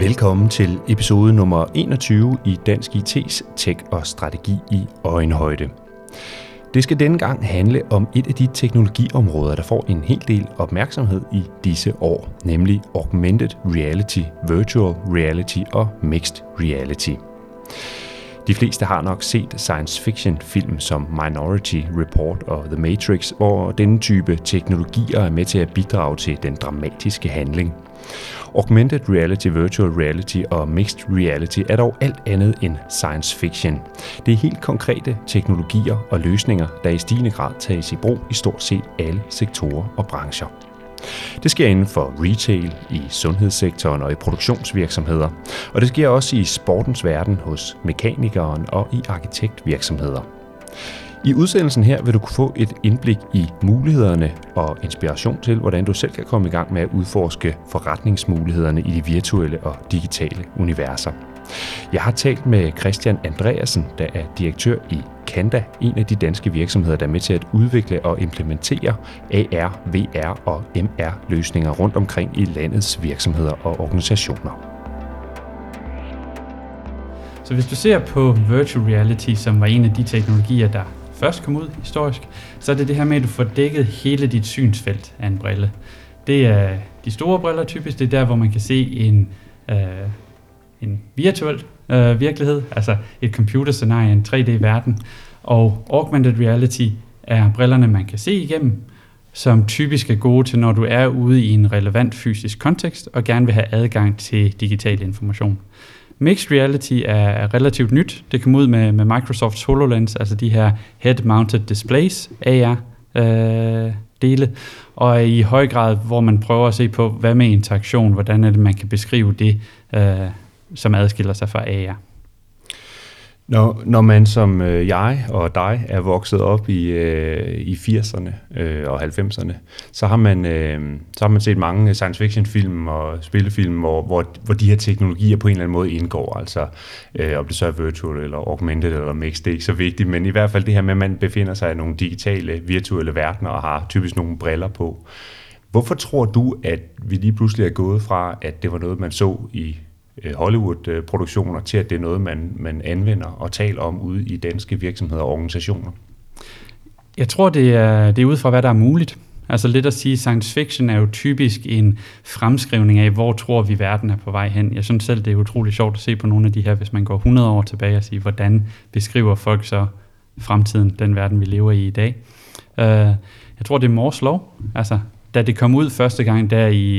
Velkommen til episode nummer 21 i Dansk IT's Tech og Strategi i Øjenhøjde. Det skal denne gang handle om et af de teknologiområder, der får en hel del opmærksomhed i disse år, nemlig augmented reality, virtual reality og mixed reality. De fleste har nok set science fiction film som Minority Report og The Matrix, hvor denne type teknologier er med til at bidrage til den dramatiske handling. Augmented reality, virtual reality og mixed reality er dog alt andet end science fiction. Det er helt konkrete teknologier og løsninger, der i stigende grad tages i brug i stort set alle sektorer og brancher. Det sker inden for retail, i sundhedssektoren og i produktionsvirksomheder. Og det sker også i sportens verden hos mekanikeren og i arkitektvirksomheder. I udsendelsen her vil du kunne få et indblik i mulighederne og inspiration til, hvordan du selv kan komme i gang med at udforske forretningsmulighederne i de virtuelle og digitale universer. Jeg har talt med Christian Andreasen, der er direktør i Kanda, en af de danske virksomheder, der er med til at udvikle og implementere AR, VR og MR-løsninger rundt omkring i landets virksomheder og organisationer. Så hvis du ser på virtual reality, som var en af de teknologier, der først kom ud historisk, så er det det her med, at du får dækket hele dit synsfelt af en brille. Det er de store briller typisk, det er der, hvor man kan se en, øh, en virtuel øh, virkelighed, altså et computerscenarie, en 3D-verden. Og augmented reality er brillerne, man kan se igennem, som typisk er gode til, når du er ude i en relevant fysisk kontekst og gerne vil have adgang til digital information. Mixed reality er relativt nyt. Det kom ud med, med Microsofts HoloLens, altså de her head-mounted displays, AR, øh, dele, og i høj grad, hvor man prøver at se på, hvad med interaktion, hvordan er det, man kan beskrive det, øh, som adskiller sig fra AR. Når, når man som øh, jeg og dig er vokset op i, øh, i 80'erne øh, og 90'erne, så har, man, øh, så har man set mange science fiction film og spillefilm, hvor, hvor, hvor de her teknologier på en eller anden måde indgår. Altså øh, om det så er virtual eller augmented eller mixed, det er ikke så vigtigt, men i hvert fald det her med, at man befinder sig i nogle digitale, virtuelle verdener og har typisk nogle briller på. Hvorfor tror du, at vi lige pludselig er gået fra, at det var noget, man så i Øh, Hollywood-produktioner til, at det er noget, man, man anvender og taler om ude i danske virksomheder og organisationer? Jeg tror, det er, det er ud fra, hvad der er muligt. Altså lidt at sige, science fiction er jo typisk en fremskrivning af, hvor tror vi verden er på vej hen. Jeg synes selv, det er utrolig sjovt at se på nogle af de her, hvis man går 100 år tilbage og siger, hvordan beskriver folk så fremtiden, den verden, vi lever i i dag. Uh, jeg tror, det er Mors lov. Altså, da det kom ud første gang der i,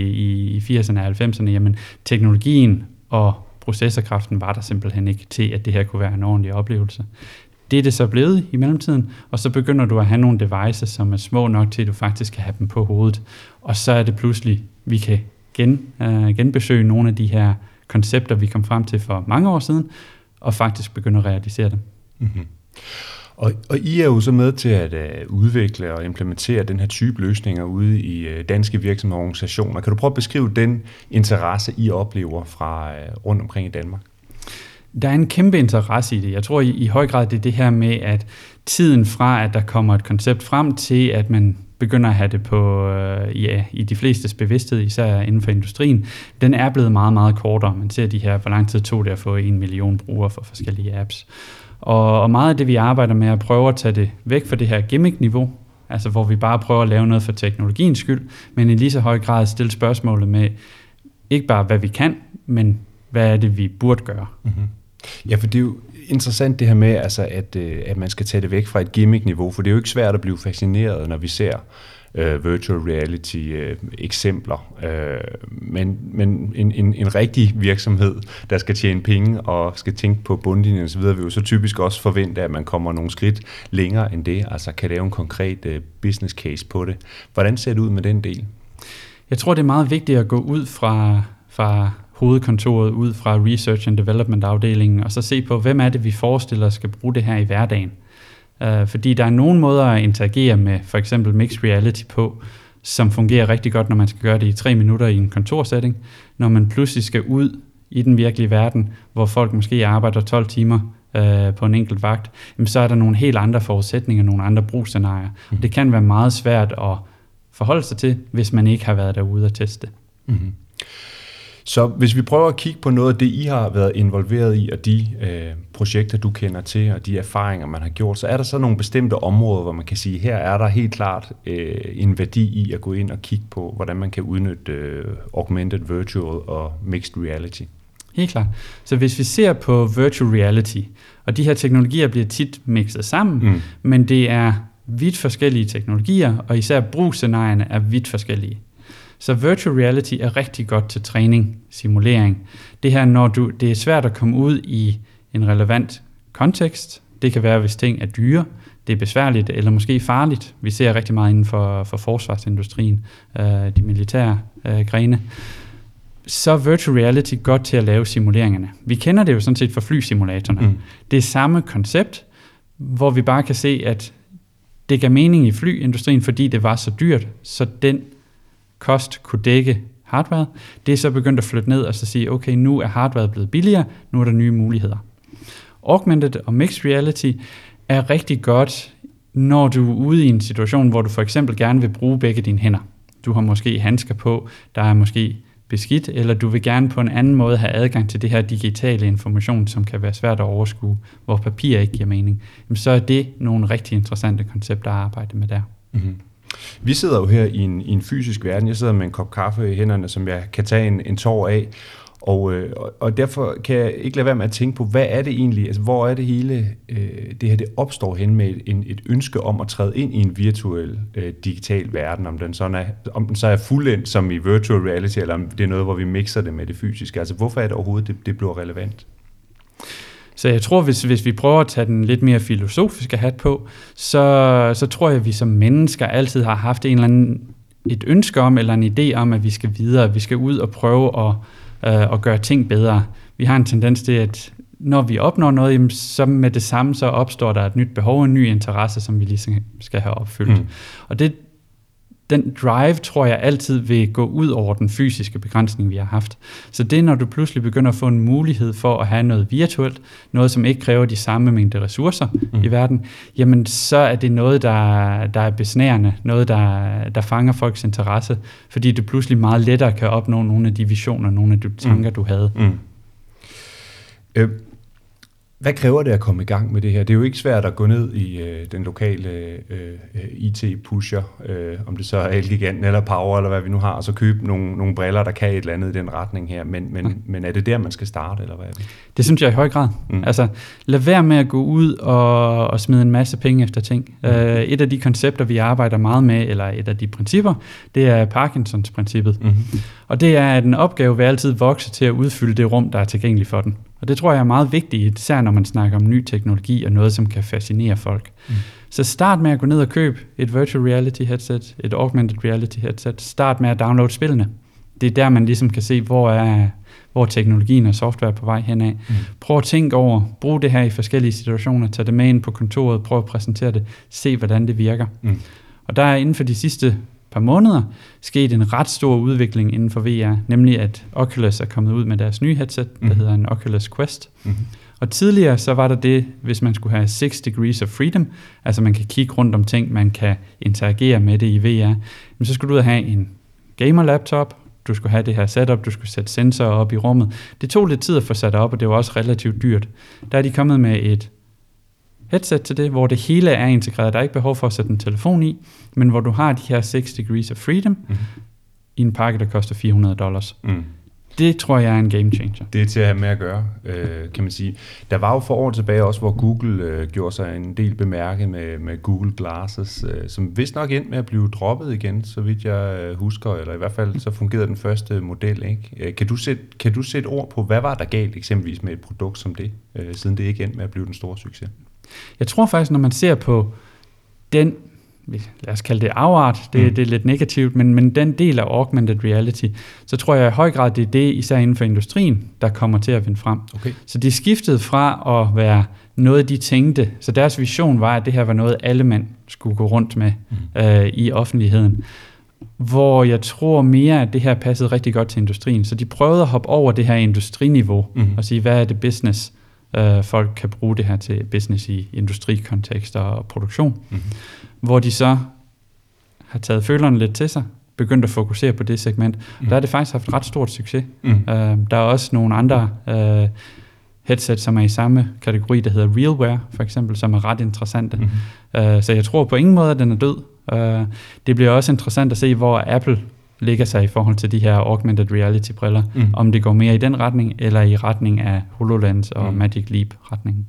i 80'erne og 90'erne, jamen teknologien og processorkraften var der simpelthen ikke til, at det her kunne være en ordentlig oplevelse. Det er det så blevet i mellemtiden, og så begynder du at have nogle devices, som er små nok til, at du faktisk kan have dem på hovedet. Og så er det pludselig, vi kan gen, uh, genbesøge nogle af de her koncepter, vi kom frem til for mange år siden, og faktisk begynde at realisere dem. Mm-hmm. Og, og I er jo så med til at uh, udvikle og implementere den her type løsninger ude i uh, danske virksomheder og organisationer. Kan du prøve at beskrive den interesse, I oplever fra uh, rundt omkring i Danmark? Der er en kæmpe interesse i det. Jeg tror i, i høj grad, det er det her med, at tiden fra, at der kommer et koncept frem til, at man begynder at have det på øh, ja, i de flestes bevidsthed, især inden for industrien, den er blevet meget, meget kortere. Man ser de her, hvor lang tid tog det at få en million brugere for forskellige apps. Og, og meget af det, vi arbejder med, er at prøve at tage det væk fra det her gimmick-niveau, altså hvor vi bare prøver at lave noget for teknologiens skyld, men i lige så høj grad stille spørgsmålet med, ikke bare hvad vi kan, men hvad er det, vi burde gøre. Mm-hmm. Ja, for det er jo interessant det her med, altså, at, øh, at man skal tage det væk fra et gimmick-niveau, for det er jo ikke svært at blive fascineret, når vi ser uh, virtual reality uh, eksempler. Uh, men men en, en, en rigtig virksomhed, der skal tjene penge og skal tænke på bundlinjen osv., vil jo så typisk også forvente, at man kommer nogle skridt længere end det, altså kan lave en konkret uh, business case på det. Hvordan ser det ud med den del? Jeg tror, det er meget vigtigt at gå ud fra, fra hovedkontoret, ud fra Research and Development afdelingen, og så se på, hvem er det, vi forestiller skal bruge det her i hverdagen. Uh, fordi der er nogle måder at interagere med for eksempel mixed reality på, som fungerer rigtig godt, når man skal gøre det i tre minutter i en kontorsætning. Når man pludselig skal ud i den virkelige verden, hvor folk måske arbejder 12 timer uh, på en enkelt vagt, jamen så er der nogle helt andre forudsætninger, nogle andre brugsscenarier. Mm. Det kan være meget svært at forholde sig til, hvis man ikke har været derude og teste. Mm-hmm. Så hvis vi prøver at kigge på noget af det, I har været involveret i, og de øh, projekter, du kender til, og de erfaringer, man har gjort, så er der så nogle bestemte områder, hvor man kan sige, her er der helt klart øh, en værdi i at gå ind og kigge på, hvordan man kan udnytte øh, augmented virtual og mixed reality. Helt klart. Så hvis vi ser på virtual reality, og de her teknologier bliver tit mixet sammen, mm. men det er vidt forskellige teknologier, og især brugsscenarierne er vidt forskellige. Så virtual reality er rigtig godt til træning, simulering. Det her, når du, det er svært at komme ud i en relevant kontekst. Det kan være, hvis ting er dyre, det er besværligt eller måske farligt. Vi ser rigtig meget inden for, for forsvarsindustrien, øh, de militære øh, grene. Så er virtual reality godt til at lave simuleringerne. Vi kender det jo sådan set fra flysimulatorerne. Mm. Det er samme koncept, hvor vi bare kan se, at det gav mening i flyindustrien, fordi det var så dyrt, så den kost kunne dække hardware. Det er så begyndt at flytte ned og så sige, okay, nu er hardware blevet billigere, nu er der nye muligheder. Augmented og mixed reality er rigtig godt, når du er ude i en situation, hvor du for eksempel gerne vil bruge begge dine hænder. Du har måske handsker på, der er måske beskidt, eller du vil gerne på en anden måde have adgang til det her digitale information, som kan være svært at overskue, hvor papir ikke giver mening, så er det nogle rigtig interessante koncepter at arbejde med der. Mm-hmm. Vi sidder jo her i en, i en fysisk verden. Jeg sidder med en kop kaffe i hænderne, som jeg kan tage en, en tår af. Og, øh, og derfor kan jeg ikke lade være med at tænke på, hvad er det egentlig, altså hvor er det hele, øh, det her det opstår hen med en, et ønske om at træde ind i en virtuel øh, digital verden, om den, sådan er, om den så er fuldendt som i virtual reality, eller om det er noget, hvor vi mixer det med det fysiske. Altså hvorfor er det overhovedet, det, det bliver relevant? Så jeg tror, hvis, hvis vi prøver at tage den lidt mere filosofiske hat på, så, så tror jeg, at vi som mennesker altid har haft en eller anden, et ønske om, eller en idé om, at vi skal videre, at vi skal ud og prøve at, øh, at gøre ting bedre. Vi har en tendens til, at når vi opnår noget, jamen, så med det samme, så opstår der et nyt behov, en ny interesse, som vi lige skal have opfyldt. Mm. Og det, den drive, tror jeg, altid vil gå ud over den fysiske begrænsning, vi har haft. Så det, når du pludselig begynder at få en mulighed for at have noget virtuelt, noget, som ikke kræver de samme mængde ressourcer mm. i verden, jamen så er det noget, der, der er besnærende, noget, der, der fanger folks interesse, fordi du pludselig meget lettere kan opnå nogle af de visioner, nogle af de tanker, mm. du havde. Mm. Øh, hvad kræver det at komme i gang med det her? Det er jo ikke svært at gå ned i øh, den lokale øh, IT-pusher, øh, om det så er Elgiganten eller Power eller hvad vi nu har, og så købe nogle, nogle briller, der kan et eller andet i den retning her. Men, men, okay. men er det der, man skal starte, eller hvad er det? Det synes jeg i høj grad. Mm. Altså, lad være med at gå ud og, og smide en masse penge efter ting. Mm. Uh, et af de koncepter, vi arbejder meget med, eller et af de principper, det er Parkinsons-princippet. Mm-hmm. Og det er, at en opgave vil altid vokse til at udfylde det rum, der er tilgængeligt for den. Og det tror jeg er meget vigtigt, især når man snakker om ny teknologi og noget, som kan fascinere folk. Mm. Så start med at gå ned og købe et virtual reality headset, et augmented reality headset. Start med at downloade spillene. Det er der, man ligesom kan se, hvor er, hvor teknologien og software er på vej henad. Mm. Prøv at tænke over, brug det her i forskellige situationer, tag det med ind på kontoret, prøv at præsentere det, se hvordan det virker. Mm. Og der er inden for de sidste par måneder sket en ret stor udvikling inden for VR, nemlig at Oculus er kommet ud med deres nye headset, der mm. hedder en Oculus Quest. Mm. Og tidligere så var der det, hvis man skulle have 6 degrees of freedom, altså man kan kigge rundt om ting, man kan interagere med det i VR, så skulle du ud og have en gamer laptop, du skulle have det her setup, du skulle sætte sensorer op i rummet. Det tog lidt tid at få sat op, og det var også relativt dyrt. Der er de kommet med et headset til det, hvor det hele er integreret. Der er ikke behov for at sætte en telefon i, men hvor du har de her 6 degrees of freedom mm. i en pakke, der koster 400 dollars. Mm. Det tror jeg er en game changer. Det er til at have med at gøre, øh, kan man sige. Der var jo for år tilbage også, hvor Google øh, gjorde sig en del bemærket med, med Google Glasses, øh, som vist nok endte med at blive droppet igen, så vidt jeg øh, husker, eller i hvert fald så fungerede den første model. Ikke? Øh, kan, du sætte, kan du sætte ord på, hvad var der galt eksempelvis med et produkt som det, øh, siden det ikke endte med at blive den store succes? Jeg tror faktisk, når man ser på den, lad os kalde det afart, det, mm. det er lidt negativt, men, men den del af augmented reality, så tror jeg i høj grad, det er det, især inden for industrien, der kommer til at vinde frem. Okay. Så de skiftede fra at være noget, de tænkte, så deres vision var, at det her var noget, alle mænd skulle gå rundt med mm. øh, i offentligheden hvor jeg tror mere, at det her passede rigtig godt til industrien. Så de prøvede at hoppe over det her industriniveau mm. og sige, hvad er det business? Øh, folk kan bruge det her til business i industrikontekster og produktion, mm-hmm. hvor de så har taget følerne lidt til sig, begyndt at fokusere på det segment. Mm. Der har det faktisk haft ret stort succes. Mm. Uh, der er også nogle andre uh, headset, som er i samme kategori, der hedder RealWear, for eksempel, som er ret interessante. Mm. Uh, så jeg tror på ingen måde, at den er død. Uh, det bliver også interessant at se, hvor Apple ligger sig i forhold til de her augmented reality briller. Mm. Om det går mere i den retning, eller i retning af HoloLens og mm. Magic Leap retningen.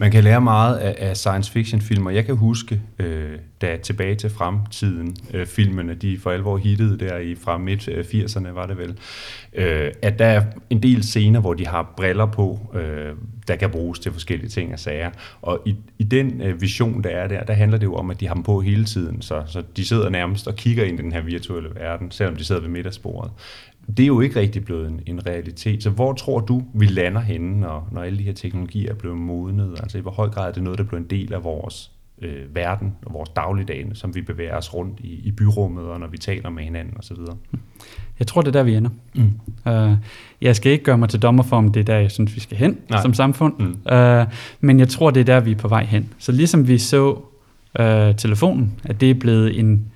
Man kan lære meget af, af science fiction filmer. Jeg kan huske, øh, da Tilbage til Fremtiden, øh, filmene, de for alvor hittede der i fra midt øh, 80'erne, var det vel, øh, at der er en del scener, hvor de har briller på, øh, der kan bruges til forskellige ting og sager. Og i, i den øh, vision, der er der, der handler det jo om, at de har dem på hele tiden, så, så de sidder nærmest og kigger ind i den her virtuelle verden, selvom de sidder ved middagsbordet det er jo ikke rigtig blevet en, en realitet. Så hvor tror du, vi lander henne, når, når alle de her teknologier er blevet modnet? Altså i hvor høj grad er det noget, der bliver en del af vores øh, verden og vores dagligdag, som vi bevæger os rundt i, i byrummet, og når vi taler med hinanden osv.? Jeg tror, det er der, vi ender. Mm. Uh, jeg skal ikke gøre mig til dommer for, om det er der, jeg synes, vi skal hen Nej. som samfund. Mm. Uh, men jeg tror, det er der, vi er på vej hen. Så ligesom vi så uh, telefonen, at det er blevet en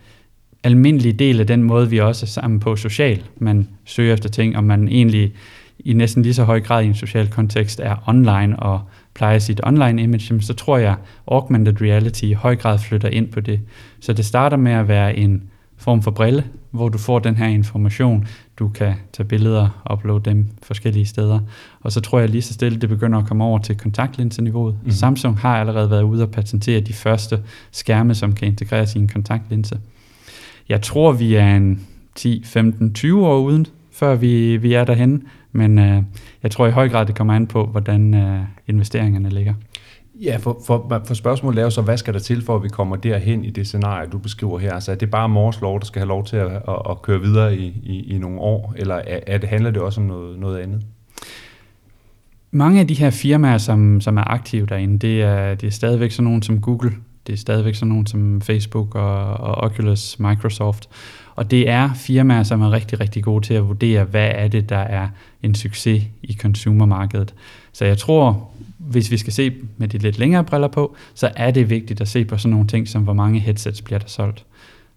almindelig del af den måde, vi også er sammen på social. Man søger efter ting, og man egentlig i næsten lige så høj grad i en social kontekst er online og plejer sit online image, så tror jeg, augmented reality i høj grad flytter ind på det. Så det starter med at være en form for brille, hvor du får den her information. Du kan tage billeder og uploade dem forskellige steder. Og så tror jeg lige så stille, det begynder at komme over til kontaktlinseniveauet. Mm. Samsung har allerede været ude og patentere de første skærme, som kan integreres i en kontaktlinse. Jeg tror, vi er en 10, 15, 20 år uden, før vi, vi er derhen. Men øh, jeg tror i høj grad, det kommer an på, hvordan øh, investeringerne ligger. Ja, for, for, for spørgsmålet er jo så, hvad skal der til, for at vi kommer derhen i det scenarie, du beskriver her? Altså er det bare Mors lov, der skal have lov til at, at, at køre videre i, i, i nogle år, eller er, er det, handler det også om noget, noget andet? Mange af de her firmaer, som, som er aktive derinde, det er, det er stadigvæk sådan nogle som Google, det er stadigvæk sådan nogle som Facebook og, og Oculus, Microsoft. Og det er firmaer, som er rigtig, rigtig gode til at vurdere, hvad er det, der er en succes i consumermarkedet. Så jeg tror, hvis vi skal se med de lidt længere briller på, så er det vigtigt at se på sådan nogle ting, som hvor mange headsets bliver der solgt.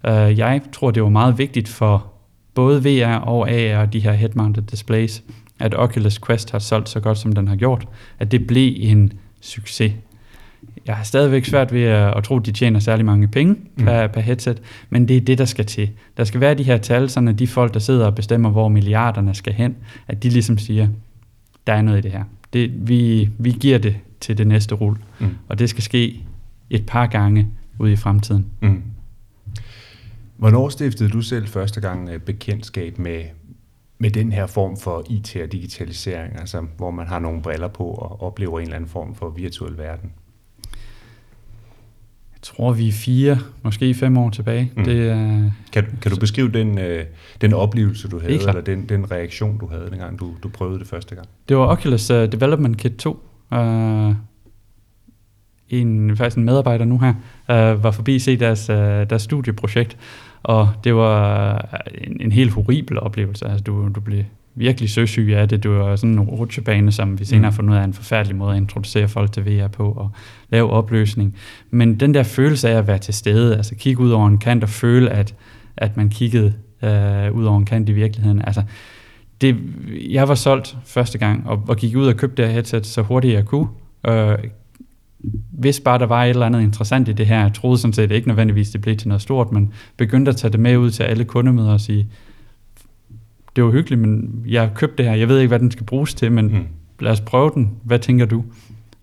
Øh, jeg tror, det var meget vigtigt for både VR og AR og de her head-mounted displays, at Oculus Quest har solgt så godt, som den har gjort, at det blev en succes jeg har stadigvæk svært ved at, at tro, at de tjener særlig mange penge mm. per, per headset, men det er det, der skal til. Der skal være de her tal, sådan at de folk, der sidder og bestemmer, hvor milliarderne skal hen, at de ligesom siger, der er noget i det her. Det, vi, vi giver det til det næste rul, mm. og det skal ske et par gange ude i fremtiden. Mm. Hvornår stiftede du selv første gang øh, bekendtskab med, med den her form for IT og digitalisering, altså hvor man har nogle briller på og oplever en eller anden form for virtuel verden? Tror, vi er fire, måske fem år tilbage. Mm. Det, uh, kan, kan du beskrive den, uh, den oplevelse, du havde, eller den, den reaktion, du havde, dengang du, du prøvede det første gang? Det var Oculus uh, Development Kit 2. Uh, en, faktisk en medarbejder nu her, uh, var forbi se deres, uh, deres studieprojekt, og det var en, en helt horribel oplevelse. Altså, du, du blev virkelig søsyg af det. Det var sådan en rutsjebane, som vi senere har mm. fundet ud af en forfærdelig måde at introducere folk til VR på og lave opløsning. Men den der følelse af at være til stede, altså kigge ud over en kant og føle, at, at man kiggede øh, ud over en kant i virkeligheden. Altså, det, jeg var solgt første gang, og, og gik ud og købte det her headset så hurtigt jeg kunne. Øh, hvis bare der var et eller andet interessant i det her, jeg troede sådan set ikke nødvendigvis, det blev til noget stort, men begyndte at tage det med ud til alle kundemøder og sige, det var hyggeligt, men jeg har købt det her, jeg ved ikke, hvad den skal bruges til, men mm. lad os prøve den. Hvad tænker du?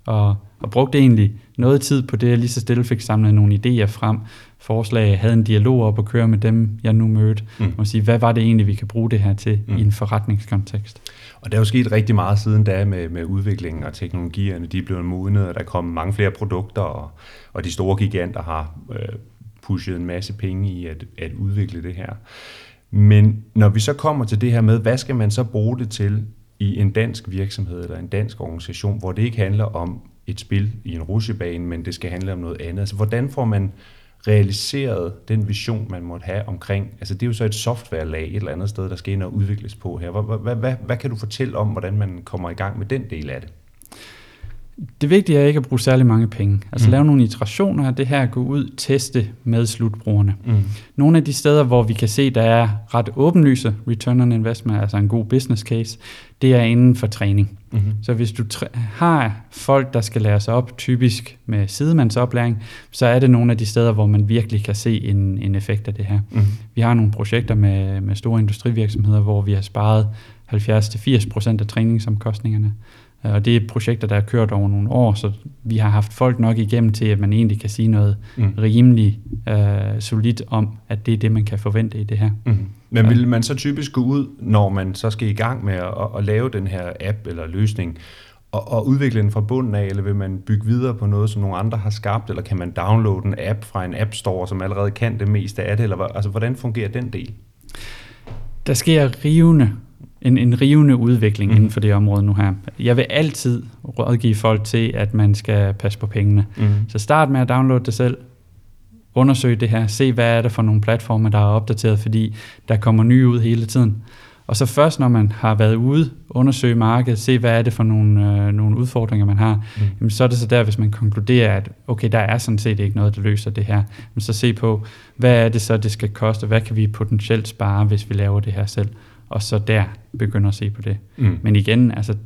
Og, og brugte egentlig noget tid på det, jeg lige så stille fik samlet nogle idéer frem, forslag, havde en dialog op og køre med dem, jeg nu mødte, mm. og sige, hvad var det egentlig, vi kan bruge det her til mm. i en forretningskontekst. Og der er jo sket rigtig meget siden da med, med udviklingen og teknologierne, de er blevet modnet, og der er kommet mange flere produkter, og, og de store giganter har øh, pushet en masse penge i at, at udvikle det her. Men når vi så kommer til det her med, hvad skal man så bruge det til i en dansk virksomhed eller en dansk organisation, hvor det ikke handler om et spil i en rutsjebane, men det skal handle om noget andet. Altså, hvordan får man realiseret den vision, man måtte have omkring, altså det er jo så et softwarelag et eller andet sted, der skal ind og udvikles på her. Hvad, hvad, hvad, hvad kan du fortælle om, hvordan man kommer i gang med den del af det? Det vigtige er ikke at bruge særlig mange penge. Altså Mm. mm. lave nogle iterationer af det her, gå ud, teste med slutbrugerne. Mm. Nogle af de steder, hvor vi kan se, der er ret åbenlyse return on investment, altså en god business case, det er inden for træning. Mm-hmm. Så hvis du har folk, der skal læres op, typisk med sidemandsoplæring, så er det nogle af de steder, hvor man virkelig kan se en, en effekt af det her. Mm-hmm. Vi har nogle projekter med, med store industrivirksomheder, hvor vi har sparet 70-80% af træningsomkostningerne. Øh, Og det er projekter, der er kørt over nogle år, så vi har haft folk nok igennem til, at man egentlig kan sige noget Mm. rimelig øh, solidt om, at det er det, man kan forvente i det her. Mm-hmm. Men vil man så typisk gå ud, når man så skal i gang med at, at lave den her app eller løsning, og, og udvikle den fra bunden af, eller vil man bygge videre på noget, som nogle andre har skabt, eller kan man downloade en app fra en app store, som allerede kan det meste af det, eller altså, hvordan fungerer den del? Der sker rivende, en, en rivende udvikling mm. inden for det område nu her. Jeg vil altid rådgive folk til, at man skal passe på pengene. Mm. Så start med at downloade det selv. Undersøg det her. Se, hvad er det for nogle platforme, der er opdateret, fordi der kommer nye ud hele tiden. Og så først, når man har været ude, undersøge markedet, se, hvad er det for nogle, øh, nogle udfordringer, man har, Mm. jamen, så er det så der, hvis man konkluderer, at okay, der er sådan set ikke noget, der løser det her. Men så se på, hvad er det så, det skal koste? Hvad kan vi potentielt spare, hvis vi laver det her selv? Og så der begynder at se på det. Mm. Men igen, altså,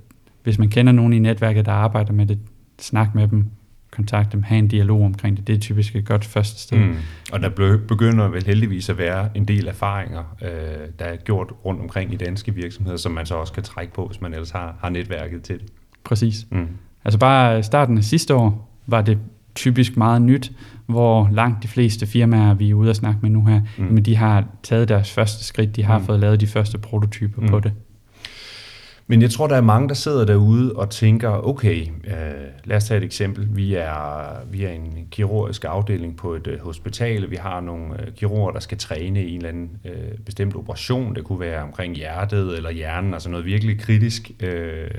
hvis man kender nogen i netværket, der arbejder med det, snak med dem, kontakt dem, have en dialog omkring det. Det er typisk et godt første sted. Mm. Og der be- begynder vel heldigvis at være en del erfaringer, øh, der er gjort rundt omkring i danske virksomheder, som man så også kan trække på, hvis man ellers har, har netværket til det. Præcis. Mm. Altså bare starten af sidste år var det typisk meget nyt, hvor langt de fleste firmaer, vi er ude at snakke med nu her, Mm. mm. men de har taget deres første skridt, de har Mm. fået lavet de første prototyper mm. på det. Men jeg tror, der er mange, der sidder derude og tænker, okay, øh, lad os tage et eksempel. Vi er, vi er en kirurgisk afdeling på et øh, hospital. Vi har nogle øh, kirurger, der skal træne i en eller anden øh, bestemt operation. Det kunne være omkring hjertet eller hjernen, altså noget virkelig kritisk. Øh,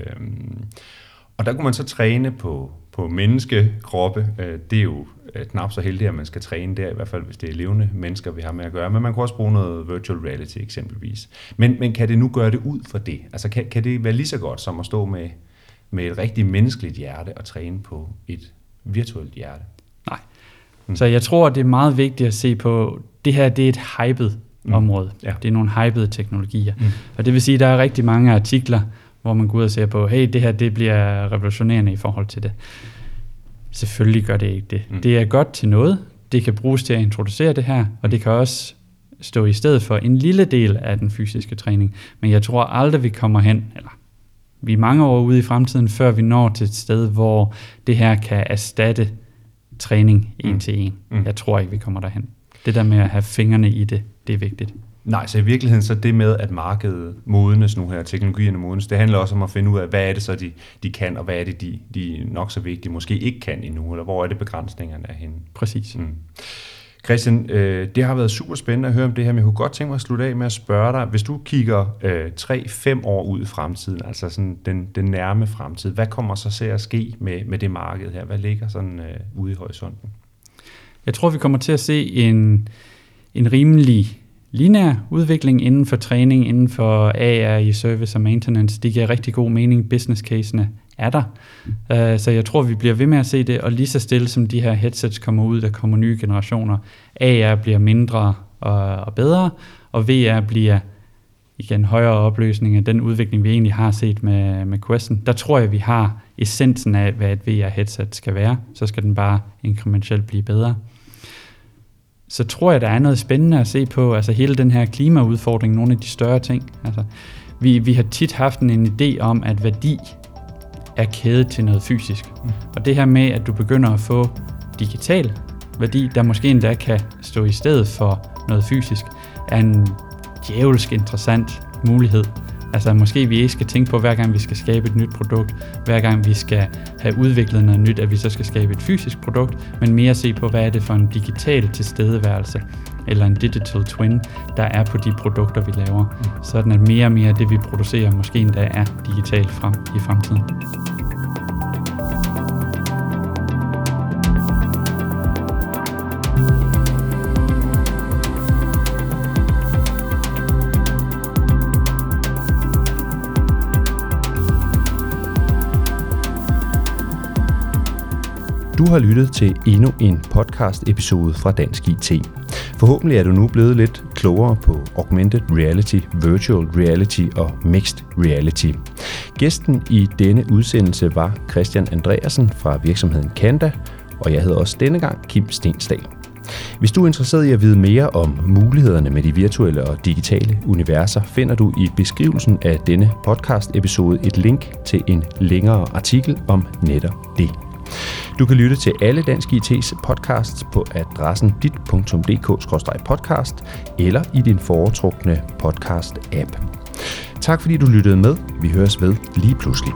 og der kunne man så træne på, på menneskekroppe. Øh, det er jo øh, knap så heldigt, at man skal træne der, i hvert fald hvis det er levende mennesker, vi har med at gøre. Men man kan også bruge noget virtual reality eksempelvis. Men, men kan det nu gøre det ud for det? Altså kan, kan det være lige så godt som at stå med, med et rigtig menneskeligt hjerte og træne på et virtuelt hjerte? Mm. Så jeg tror, det er meget vigtigt at se på, det her det er et hypet Mm. mm. område. Ja. Det er nogle hypede teknologier. Mm. Og det vil sige, at der er rigtig mange artikler, hvor man går ud og ser på, hey, det her det bliver revolutionerende i forhold til det. Selvfølgelig gør det ikke det. Mm. Det er godt til noget. Det kan bruges til at introducere det her, og det kan også stå i stedet for en lille del af den fysiske træning. Men jeg tror aldrig, vi kommer hen, eller vi er mange år ude i fremtiden, før vi når til et sted, hvor det her kan erstatte træning en Mm. til en. Mm. Jeg tror ikke, vi kommer derhen. Det der med at have fingrene i det, det er vigtigt. Nej, så i virkeligheden så det med, at markedet modnes nu her, teknologierne modnes, det handler også om at finde ud af, hvad er det så, de, de kan, og hvad er det, de, de nok så vigtige måske ikke kan endnu, eller hvor er det begrænsningerne er henne. Præcis. Mm. Christian, øh, det har været super spændende at høre om det her, men jeg kunne godt tænke mig at slutte af med at spørge dig, hvis du kigger øh, 3-5 år ud i fremtiden, altså sådan den, den nærme fremtid, hvad kommer så til at ske med, med det marked her? Hvad ligger sådan øh, ude i horisonten? Jeg tror, vi kommer til at se en, en rimelig lineær udvikling inden for træning, inden for AR i service og maintenance. Det giver rigtig god mening. Business casene er der. Uh, så jeg tror, vi bliver ved med at se det, og lige så stille som de her headsets kommer ud, der kommer nye generationer. AR bliver mindre og, og bedre, og VR bliver igen højere opløsning af den udvikling, vi egentlig har set med, med Questen. Der tror jeg, vi har essensen af, hvad et VR-headset skal være. Så skal den bare inkrementelt blive bedre så tror jeg, der er noget spændende at se på, altså hele den her klimaudfordring, nogle af de større ting. Altså, vi, vi har tit haft en idé om, at værdi er kædet til noget fysisk. Mm. Og det her med, at du begynder at få digital værdi, der måske endda kan stå i stedet for noget fysisk, er en djævelsk interessant mulighed. Altså måske vi ikke skal tænke på, hver gang vi skal skabe et nyt produkt, hver gang vi skal have udviklet noget nyt, at vi så skal skabe et fysisk produkt, men mere se på, hvad er det for en digital tilstedeværelse, eller en digital twin, der er på de produkter, vi laver. Mm. Sådan at mere og mere af det, vi producerer, måske endda er digitalt frem i fremtiden. Du har lyttet til endnu en podcast episode fra Dansk IT. Forhåbentlig er du nu blevet lidt klogere på augmented reality, virtual reality og mixed reality. Gæsten i denne udsendelse var Christian Andreasen fra virksomheden Kanda, og jeg hedder også denne gang Kim Stensdal. Hvis du er interesseret i at vide mere om mulighederne med de virtuelle og digitale universer, finder du i beskrivelsen af denne podcast episode et link til en længere artikel om netop det. Du kan lytte til alle Dansk IT's podcasts på adressen dit.dk-podcast eller i din foretrukne podcast-app. Tak fordi du lyttede med. Vi høres ved lige pludselig.